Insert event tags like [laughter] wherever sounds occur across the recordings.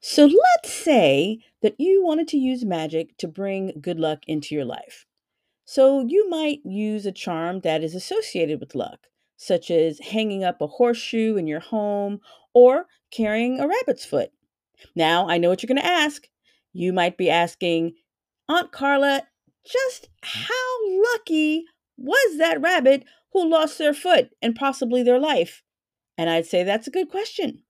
So let's say that you wanted to use magic to bring good luck into your life. So you might use a charm that is associated with luck, such as hanging up a horseshoe in your home or carrying a rabbit's foot. Now, I know what you're going to ask. You might be asking, Aunt Carla, just how lucky was that rabbit who lost their foot and possibly their life? And I'd say that's a good question.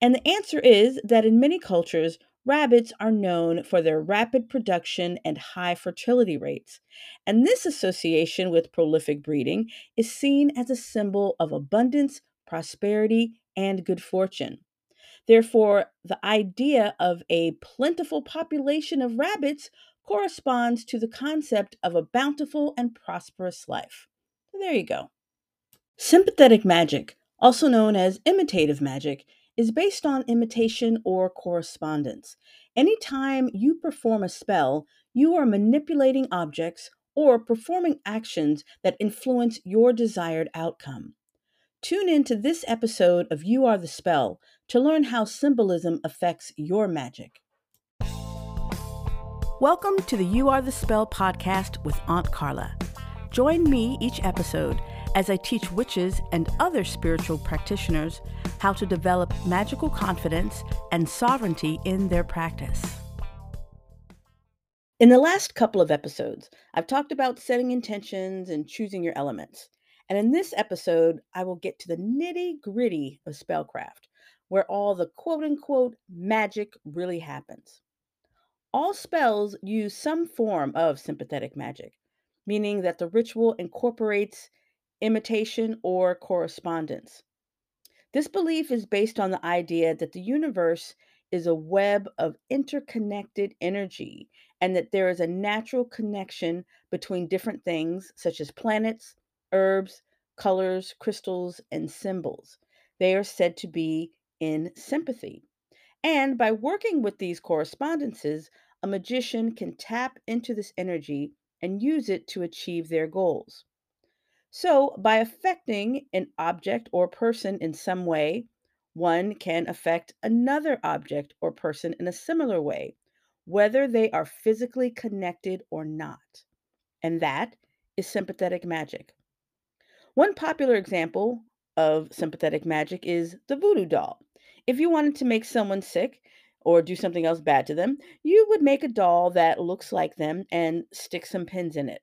And the answer is that in many cultures, rabbits are known for their rapid production and high fertility rates. And this association with prolific breeding is seen as a symbol of abundance, prosperity, and good fortune. Therefore, the idea of a plentiful population of rabbits corresponds to the concept of a bountiful and prosperous life. So there you go. Sympathetic magic, also known as imitative magic, is based on imitation or correspondence. Anytime you perform a spell, you are manipulating objects or performing actions that influence your desired outcome. Tune in to this episode of You Are the Spell to learn how symbolism affects your magic. Welcome to the You Are the Spell podcast with Aunt Carla. Join me each episode as I teach witches and other spiritual practitioners how to develop magical confidence and sovereignty in their practice. In the last couple of episodes, I've talked about setting intentions and choosing your elements. And in this episode, I will get to the nitty gritty of spellcraft, where all the quote unquote magic really happens. All spells use some form of sympathetic magic, meaning that the ritual incorporates imitation, or correspondence. This belief is based on the idea that the universe is a web of interconnected energy and that there is a natural connection between different things, such as planets, herbs, colors, crystals, and symbols. They are said to be in sympathy. And by working with these correspondences, a magician can tap into this energy and use it to achieve their goals. So, by affecting an object or person in some way, one can affect another object or person in a similar way, whether they are physically connected or not. And that is sympathetic magic. One popular example of sympathetic magic is the voodoo doll. If you wanted to make someone sick or do something else bad to them, you would make a doll that looks like them and stick some pins in it.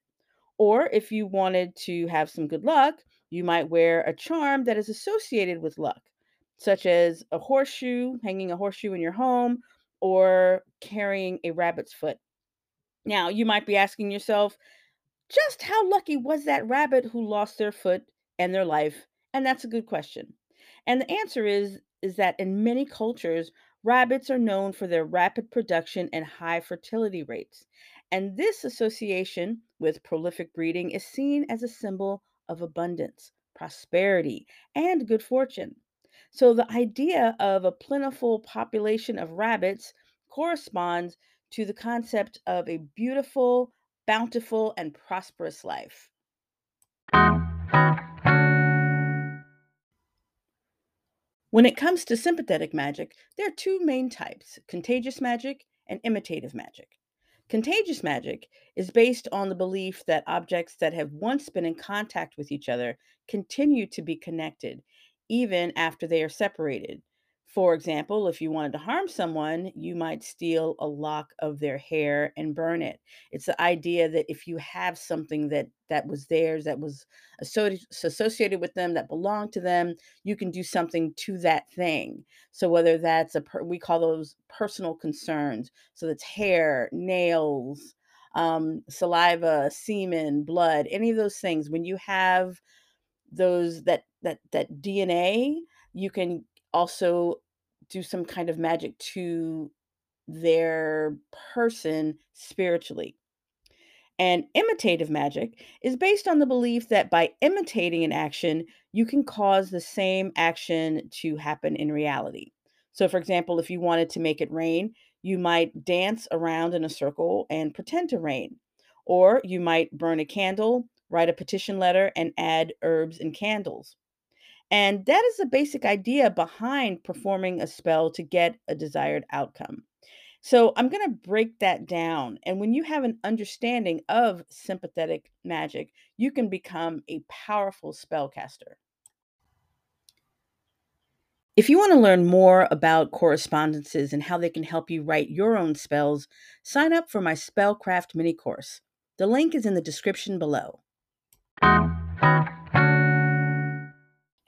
Or if you wanted to have some good luck, you might wear a charm that is associated with luck, such as a horseshoe, hanging a horseshoe in your home, or carrying a rabbit's foot. Now, you might be asking yourself, just how lucky was that rabbit who lost their foot and their life? And that's a good question. And the answer is is that in many cultures, rabbits are known for their rapid production and high fertility rates. And this association with prolific breeding is seen as a symbol of abundance, prosperity, and good fortune. So the idea of a plentiful population of rabbits corresponds to the concept of a beautiful, bountiful, and prosperous life. When it comes to sympathetic magic, there are two main types contagious magic and imitative magic. Contagious magic is based on the belief that objects that have once been in contact with each other continue to be connected, even after they are separated. For example, if you wanted to harm someone, you might steal a lock of their hair and burn it. It's the idea that if you have something that that was theirs, that was associated with them, that belonged to them, you can do something to that thing. So whether that's a per, we call those personal concerns. So that's hair, nails, um, saliva, semen, blood, any of those things. When you have those that that that DNA, you can also do some kind of magic to their person spiritually. And imitative magic is based on the belief that by imitating an action, you can cause the same action to happen in reality. So, for example, if you wanted to make it rain, you might dance around in a circle and pretend to rain. Or you might burn a candle, write a petition letter, and add herbs and candles. And that is the basic idea behind performing a spell to get a desired outcome. So I'm going to break that down. And when you have an understanding of sympathetic magic, you can become a powerful spellcaster. If you want to learn more about correspondences and how they can help you write your own spells, sign up for my Spellcraft mini course. The link is in the description below.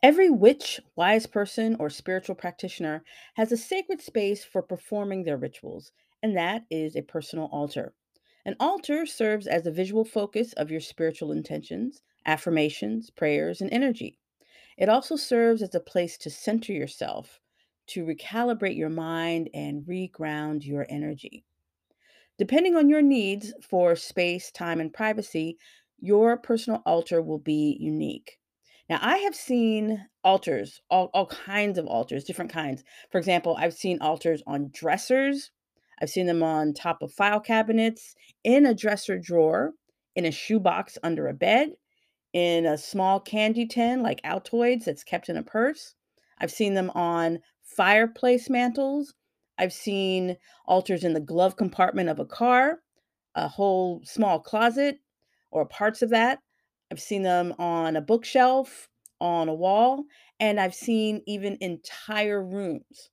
Every witch, wise person, or spiritual practitioner has a sacred space for performing their rituals, and that is a personal altar. An altar serves as a visual focus of your spiritual intentions, affirmations, prayers, and energy. It also serves as a place to center yourself, to recalibrate your mind, and reground your energy. Depending on your needs for space, time, and privacy, your personal altar will be unique. Now, I have seen altars, all, all kinds of altars, different kinds. For example, I've seen altars on dressers, I've seen them on top of file cabinets, in a dresser drawer, in a shoebox under a bed, in a small candy tin like Altoids that's kept in a purse. I've seen them on fireplace mantles. I've seen altars in the glove compartment of a car, a whole small closet, or parts of that. I've seen them on a bookshelf, on a wall, and I've seen even entire rooms.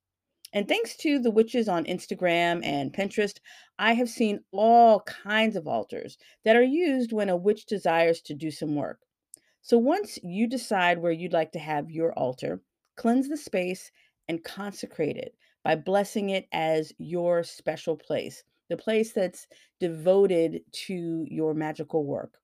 And thanks to the witches on Instagram and Pinterest, I have seen all kinds of altars that are used when a witch desires to do some work. So once you decide where you'd like to have your altar, cleanse the space and consecrate it by blessing it as your special place, the place that's devoted to your magical work.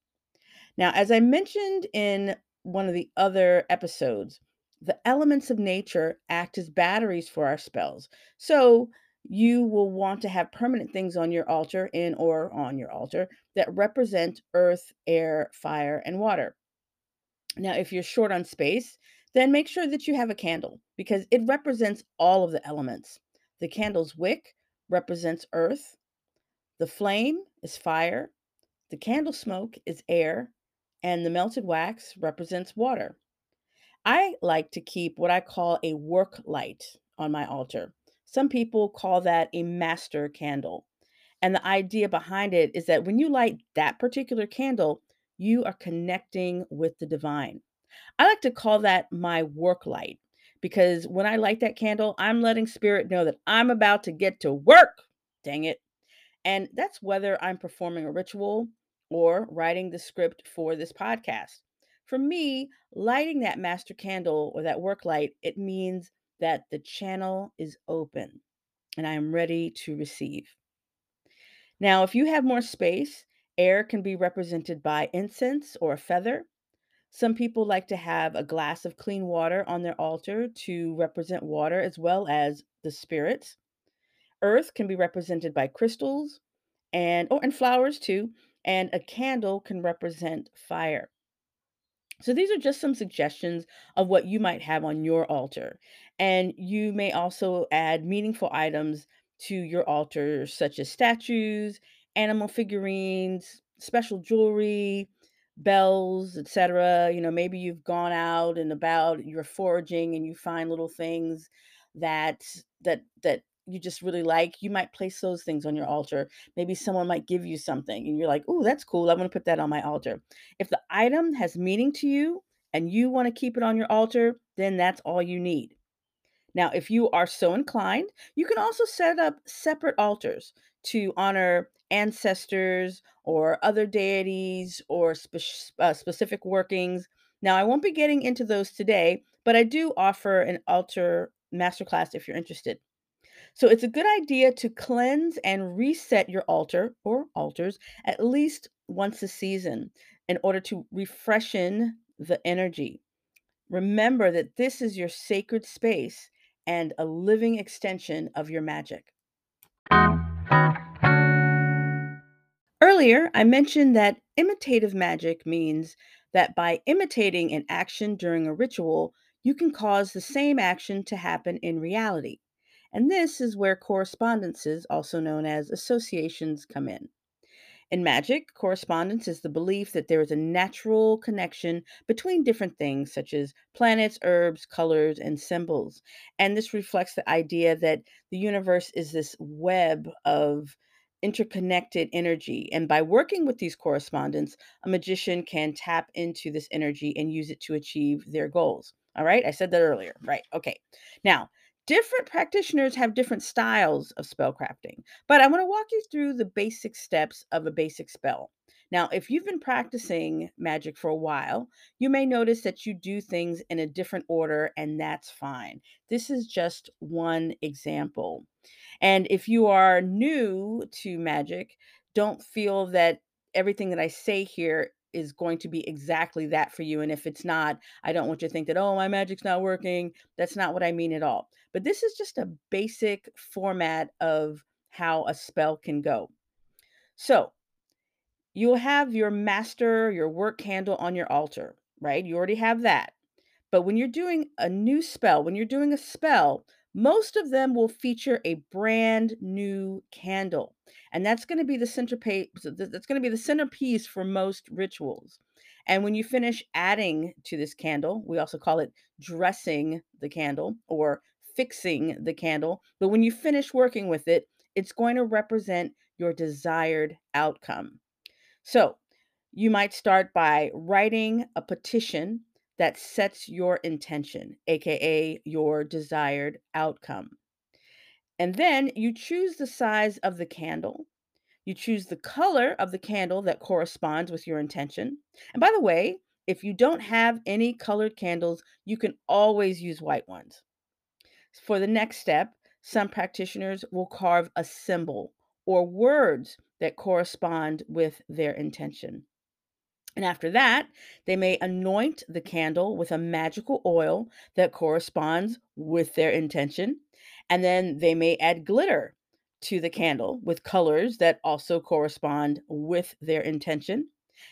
Now, as I mentioned in one of the other episodes, the elements of nature act as batteries for our spells. So you will want to have permanent things on your altar in or on your altar that represent earth, air, fire, and water. Now, if you're short on space, then make sure that you have a candle because it represents all of the elements. The candle's wick represents earth, the flame is fire, the candle smoke is air, and the melted wax represents water. I like to keep what I call a work light on my altar. Some people call that a master candle. And the idea behind it is that when you light that particular candle, you are connecting with the divine. I like to call that my work light because when I light that candle, I'm letting spirit know that I'm about to get to work. Dang it. And that's whether I'm performing a ritual or writing the script for this podcast. For me, lighting that master candle or that work light, it means that the channel is open and I am ready to receive. Now, if you have more space, air can be represented by incense or a feather. Some people like to have a glass of clean water on their altar to represent water as well as the spirits. Earth can be represented by crystals and oh, and flowers too and a candle can represent fire. So, these are just some suggestions of what you might have on your altar. And you may also add meaningful items to your altar, such as statues, animal figurines, special jewelry, bells, etc. You know, maybe you've gone out and about, you're foraging and you find little things that that that you just really like, you might place those things on your altar. Maybe someone might give you something and you're like, oh, that's cool. I'm going to put that on my altar. If the item has meaning to you and you want to keep it on your altar, then that's all you need. Now, if you are so inclined, you can also set up separate altars to honor ancestors or other deities or spe- uh, specific workings. Now, I won't be getting into those today, but I do offer an altar masterclass if you're interested. So it's a good idea to cleanse and reset your altar or altars at least once a season in order to refreshen the energy. Remember that this is your sacred space and a living extension of your magic. Earlier, I mentioned that imitative magic means that by imitating an action during a ritual, you can cause the same action to happen in reality. And this is where correspondences, also known as associations, come in. In magic, correspondence is the belief that there is a natural connection between different things, such as planets, herbs, colors, and symbols. And this reflects the idea that the universe is this web of interconnected energy. And by working with these correspondents, a magician can tap into this energy and use it to achieve their goals. All right, I said that earlier. Right. Okay. Now, different practitioners have different styles of spell crafting, but I want to walk you through the basic steps of a basic spell. Now, if you've been practicing magic for a while, you may notice that you do things in a different order, and that's fine. This is just one example. And if you are new to magic, don't feel that everything that I say here is going to be exactly that for you. And if it's not, I don't want you to think that, oh, my magic's not working. That's not what I mean at all. But this is just a basic format of how a spell can go. So you'll have your master, your work candle on your altar, right? You already have that. But when you're doing a new spell, when you're doing a spell, most of them will feature a brand new candle. And that's going to be the centerpiece that's going to be the centerpiece for most rituals. And when you finish adding to this candle, we also call it dressing the candle or fixing the candle, but when you finish working with it, it's going to represent your desired outcome. So, you might start by writing a petition that sets your intention, aka your desired outcome. And then you choose the size of the candle. You choose the color of the candle that corresponds with your intention. And by the way, if you don't have any colored candles, you can always use white ones. For the next step, some practitioners will carve a symbol or words that correspond with their intention. And after that, they may anoint the candle with a magical oil that corresponds with their intention. And then they may add glitter to the candle with colors that also correspond with their intention.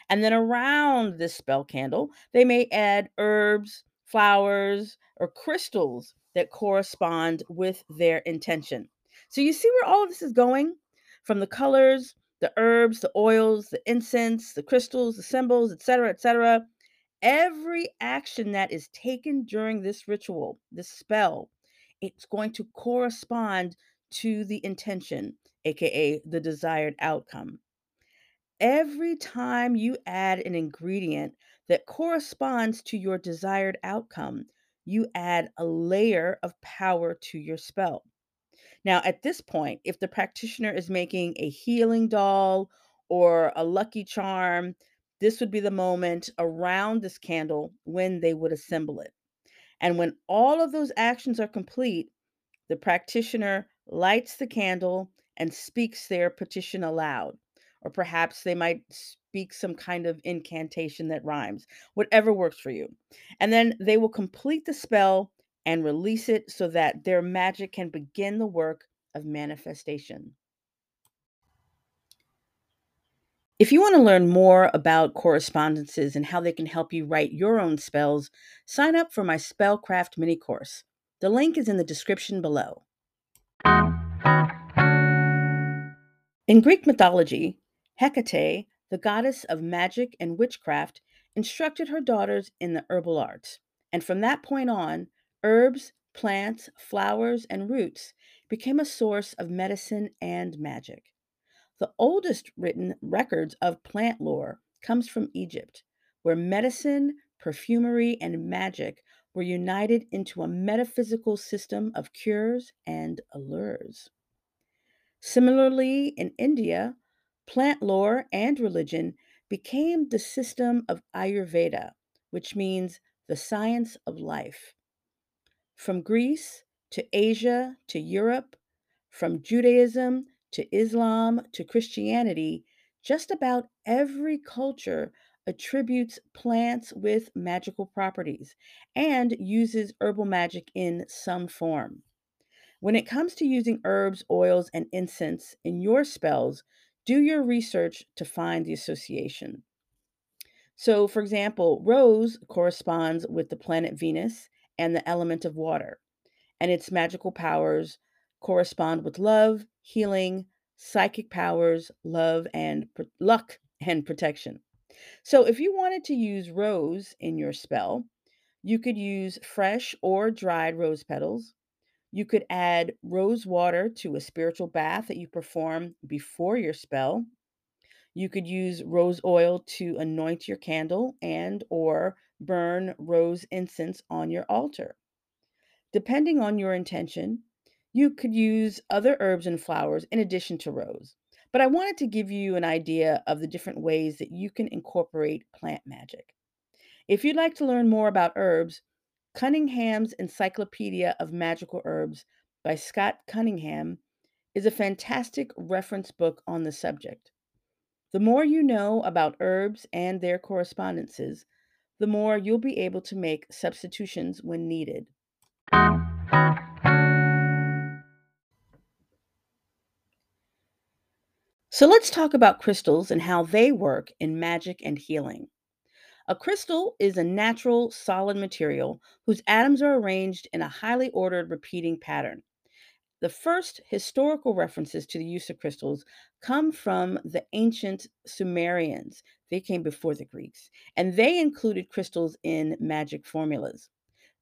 And then around this spell candle, they may add herbs, flowers, or crystals that correspond with their intention. So you see where all of this is going? From the colors the herbs, the oils, the incense, the crystals, the symbols, etc., etc. Every action that is taken during this ritual, this spell, it's going to correspond to the intention, aka the desired outcome. Every time you add an ingredient that corresponds to your desired outcome, you add a layer of power to your spell. Now, at this point, if the practitioner is making a healing doll or a lucky charm, this would be the moment around this candle when they would assemble it. And when all of those actions are complete, the practitioner lights the candle and speaks their petition aloud. Or perhaps they might speak some kind of incantation that rhymes, whatever works for you. And then they will complete the spell and release it so that their magic can begin the work of manifestation. If you want to learn more about correspondences and how they can help you write your own spells, sign up for my Spellcraft mini course. The link is in the description below. In Greek mythology, Hecate, the goddess of magic and witchcraft, instructed her daughters in the herbal arts, and from that point on, Herbs, plants, flowers, and roots became a source of medicine and magic. The oldest written records of plant lore comes from Egypt, where medicine, perfumery, and magic were united into a metaphysical system of cures and allures. Similarly, in India, plant lore and religion became the system of Ayurveda, which means the science of life. From Greece to Asia to Europe, from Judaism to Islam to Christianity, just about every culture attributes plants with magical properties and uses herbal magic in some form. When it comes to using herbs, oils, and incense in your spells, do your research to find the association. So, for example, rose corresponds with the planet Venus and the element of water. And its magical powers correspond with love, healing, psychic powers, love, and luck and protection. So, if you wanted to use rose in your spell, you could use fresh or dried rose petals. You could add rose water to a spiritual bath that you perform before your spell. You could use rose oil to anoint your candle and or burn rose incense on your altar. Depending on your intention, you could use other herbs and flowers in addition to rose. But I wanted to give you an idea of the different ways that you can incorporate plant magic. If you'd like to learn more about herbs, Cunningham's Encyclopedia of Magical Herbs by Scott Cunningham is a fantastic reference book on the subject. The more you know about herbs and their correspondences, the more you'll be able to make substitutions when needed. So let's talk about crystals and how they work in magic and healing. A crystal is a natural solid material whose atoms are arranged in a highly ordered repeating pattern. The first historical references to the use of crystals come from the ancient Sumerians. They came before the Greeks, and they included crystals in magic formulas.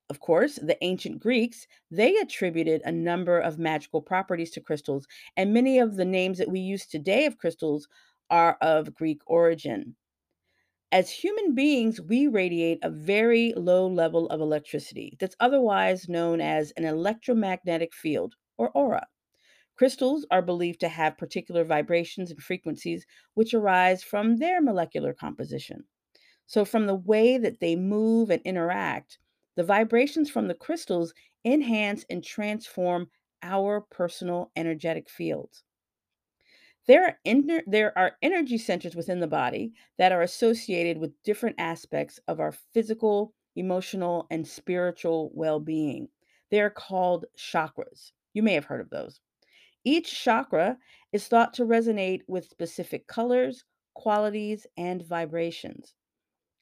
Of course, the ancient Greeks, they attributed a number of magical properties to crystals, and many of the names that we use today of crystals are of Greek origin. As human beings, we radiate a very low level of electricity that's otherwise known as an electromagnetic field or aura. Crystals are believed to have particular vibrations and frequencies which arise from their molecular composition. So, from the way that they move and interact, the vibrations from the crystals enhance and transform our personal energetic fields. There are, there are energy centers within the body that are associated with different aspects of our physical, emotional, and spiritual well being. They are called chakras. You may have heard of those. Each chakra is thought to resonate with specific colors, qualities, and vibrations.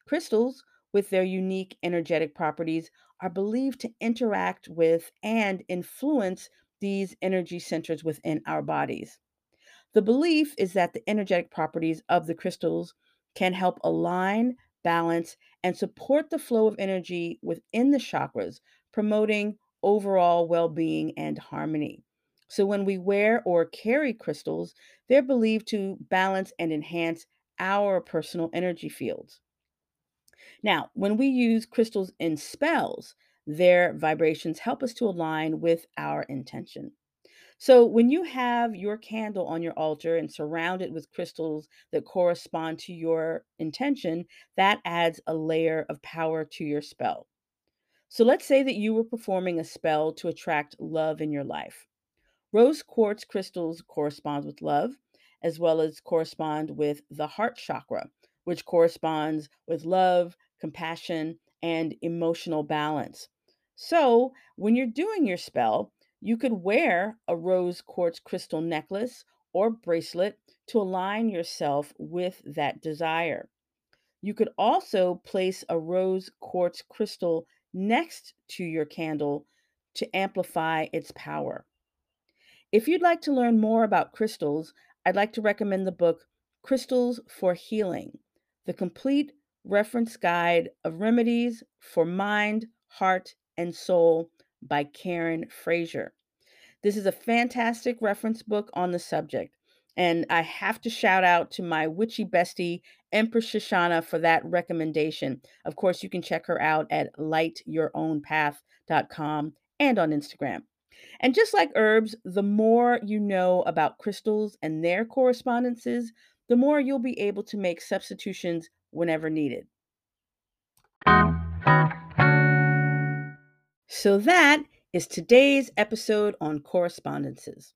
Crystals, with their unique energetic properties, are believed to interact with and influence these energy centers within our bodies. The belief is that the energetic properties of the crystals can help align, balance, and support the flow of energy within the chakras, promoting overall well being and harmony. So, when we wear or carry crystals, they're believed to balance and enhance our personal energy fields. Now, when we use crystals in spells, their vibrations help us to align with our intention. So, when you have your candle on your altar and surround it with crystals that correspond to your intention, that adds a layer of power to your spell. So, let's say that you were performing a spell to attract love in your life. Rose quartz crystals correspond with love, as well as correspond with the heart chakra, which corresponds with love, compassion, and emotional balance. So, when you're doing your spell, you could wear a rose quartz crystal necklace or bracelet to align yourself with that desire. You could also place a rose quartz crystal next to your candle to amplify its power. If you'd like to learn more about crystals, I'd like to recommend the book Crystals for Healing The Complete Reference Guide of Remedies for Mind, Heart, and Soul by Karen Frazier. This is a fantastic reference book on the subject. And I have to shout out to my witchy bestie, Empress Shoshana, for that recommendation. Of course, you can check her out at lightyourownpath.com and on Instagram. And just like herbs, the more you know about crystals and their correspondences, the more you'll be able to make substitutions whenever needed. So that is today's episode on correspondences.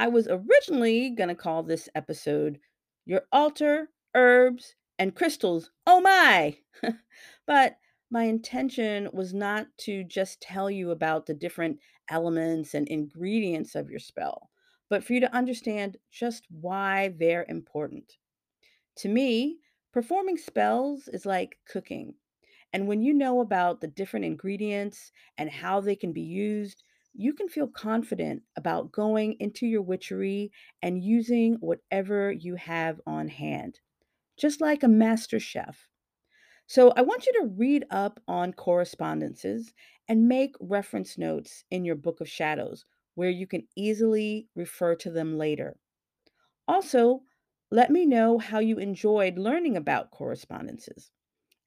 I was originally going to call this episode Your Altar, Herbs, and Crystals. Oh my! [laughs] but my intention was not to just tell you about the different elements and ingredients of your spell, but for you to understand just why they're important. To me, performing spells is like cooking. And when you know about the different ingredients and how they can be used, you can feel confident about going into your witchery and using whatever you have on hand, just like a master chef. So, I want you to read up on correspondences and make reference notes in your Book of Shadows where you can easily refer to them later. Also, let me know how you enjoyed learning about correspondences.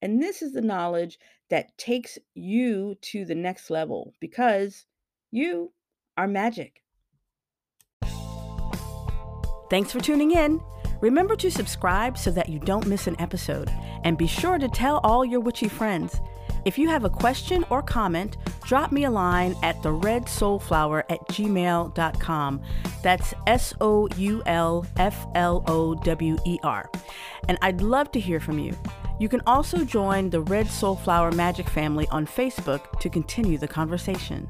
And this is the knowledge that takes you to the next level because you are magic. Thanks for tuning in. Remember to subscribe so that you don't miss an episode. And be sure to tell all your witchy friends. If you have a question or comment, drop me a line at the red at gmail.com. That's S O U L F L O W E R. And I'd love to hear from you. You can also join the Red Soulflower Magic family on Facebook to continue the conversation.